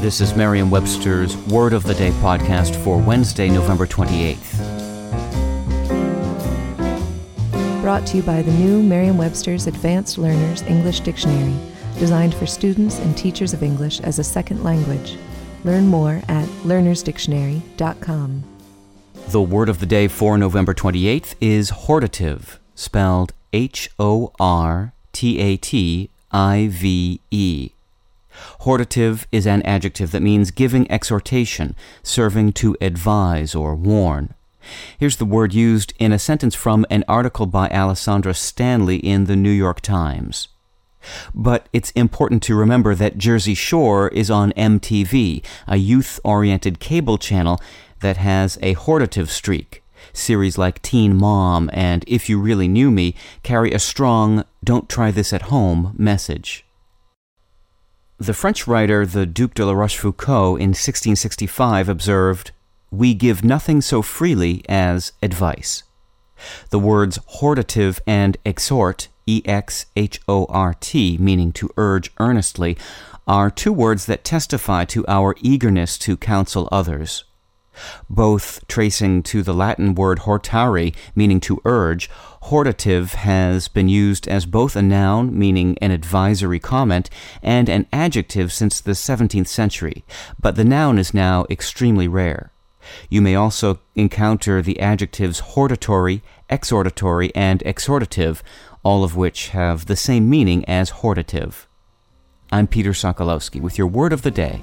This is Merriam-Webster's Word of the Day podcast for Wednesday, November 28th. Brought to you by the new Merriam-Webster's Advanced Learners English Dictionary, designed for students and teachers of English as a second language. Learn more at learnersdictionary.com. The word of the day for November 28th is hortative, spelled H O R T A T I V E. Hortative is an adjective that means giving exhortation, serving to advise or warn. Here's the word used in a sentence from an article by Alessandra Stanley in the New York Times. But it's important to remember that Jersey Shore is on MTV, a youth oriented cable channel that has a hortative streak. Series like Teen Mom and If You Really Knew Me carry a strong, don't try this at home message. The French writer, the Duc de la Rochefoucauld, in 1665 observed, We give nothing so freely as advice. The words hortative and exhort E X H O R T, meaning to urge earnestly, are two words that testify to our eagerness to counsel others. Both tracing to the Latin word hortari, meaning to urge, hortative has been used as both a noun, meaning an advisory comment, and an adjective since the 17th century, but the noun is now extremely rare. You may also encounter the adjectives hortatory, exhortatory, and exhortative, all of which have the same meaning as hortative. I'm Peter Sokolowski with your word of the day.